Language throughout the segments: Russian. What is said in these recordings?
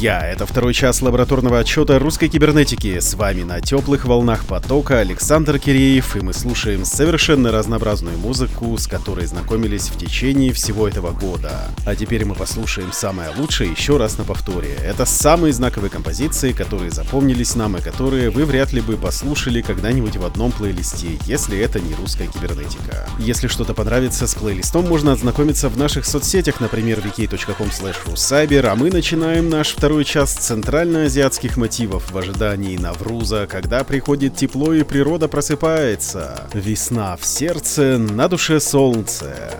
Друзья, это второй час лабораторного отчета русской кибернетики. С вами на теплых волнах потока Александр Киреев, и мы слушаем совершенно разнообразную музыку, с которой знакомились в течение всего этого года. А теперь мы послушаем самое лучшее еще раз на повторе. Это самые знаковые композиции, которые запомнились нам и которые вы вряд ли бы послушали когда-нибудь в одном плейлисте, если это не русская кибернетика. Если что-то понравится с плейлистом, можно ознакомиться в наших соцсетях, например, wiki.com slash а мы начинаем наш второй час центральноазиатских мотивов в ожидании Навруза, когда приходит тепло и природа просыпается. Весна в сердце, на душе солнце.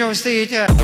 Что вы стоите?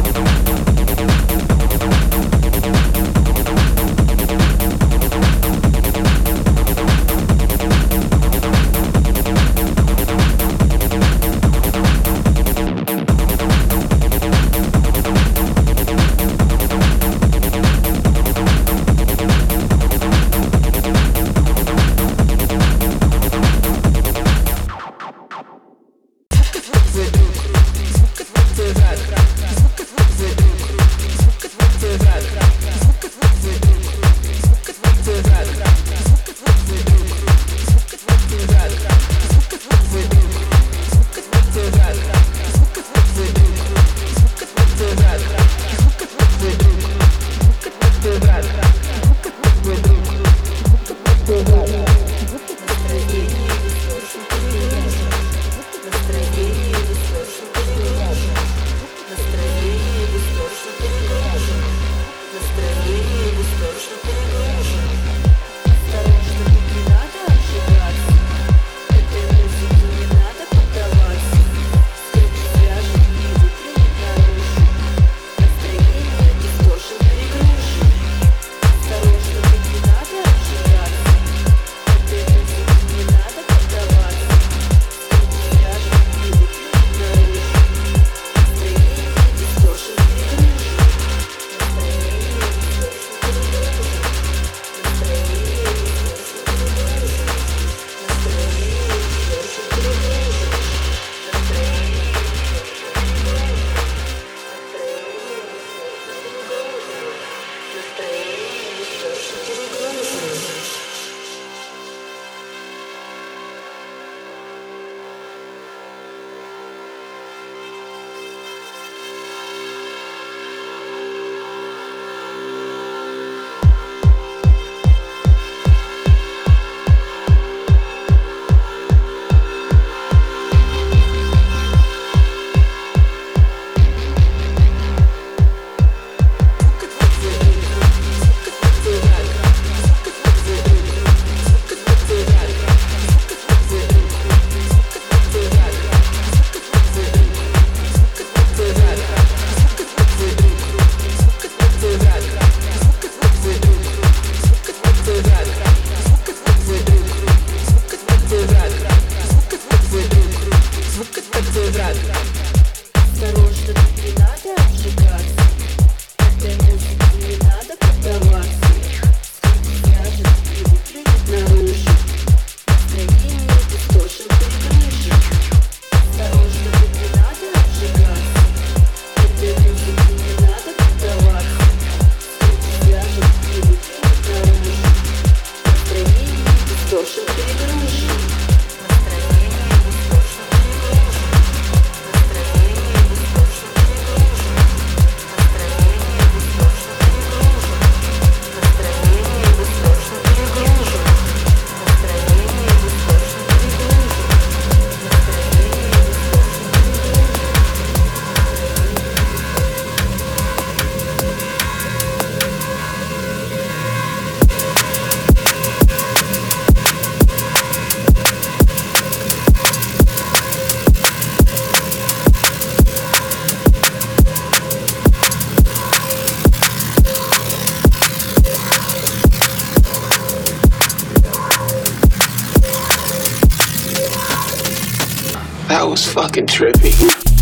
That was fucking trippy.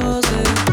music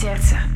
сердце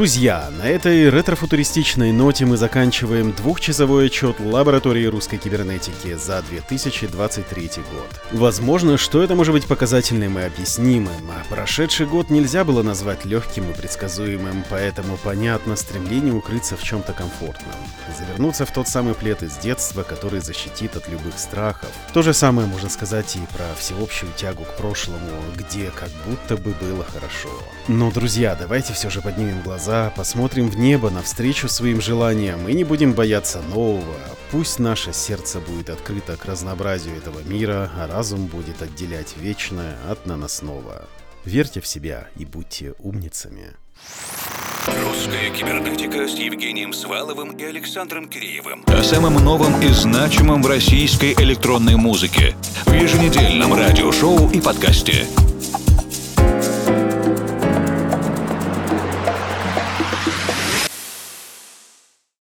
Друзья, на этой ретро-футуристичной ноте мы заканчиваем двухчасовой отчет лаборатории русской кибернетики за 2023 год. Возможно, что это может быть показательным и объяснимым, а прошедший год нельзя было назвать легким и предсказуемым, поэтому понятно стремление укрыться в чем-то комфортном, завернуться в тот самый плед из детства, который защитит от любых страхов. То же самое можно сказать и про всеобщую тягу к прошлому, где как будто бы было хорошо. Но, друзья, давайте все же поднимем глаза глаза, посмотрим в небо навстречу своим желаниям и не будем бояться нового. Пусть наше сердце будет открыто к разнообразию этого мира, а разум будет отделять вечное от наносного. Верьте в себя и будьте умницами. Русская кибернетика с Евгением Сваловым и Александром Киреевым. О самом новом и значимом в российской электронной музыке. В еженедельном радиошоу и подкасте.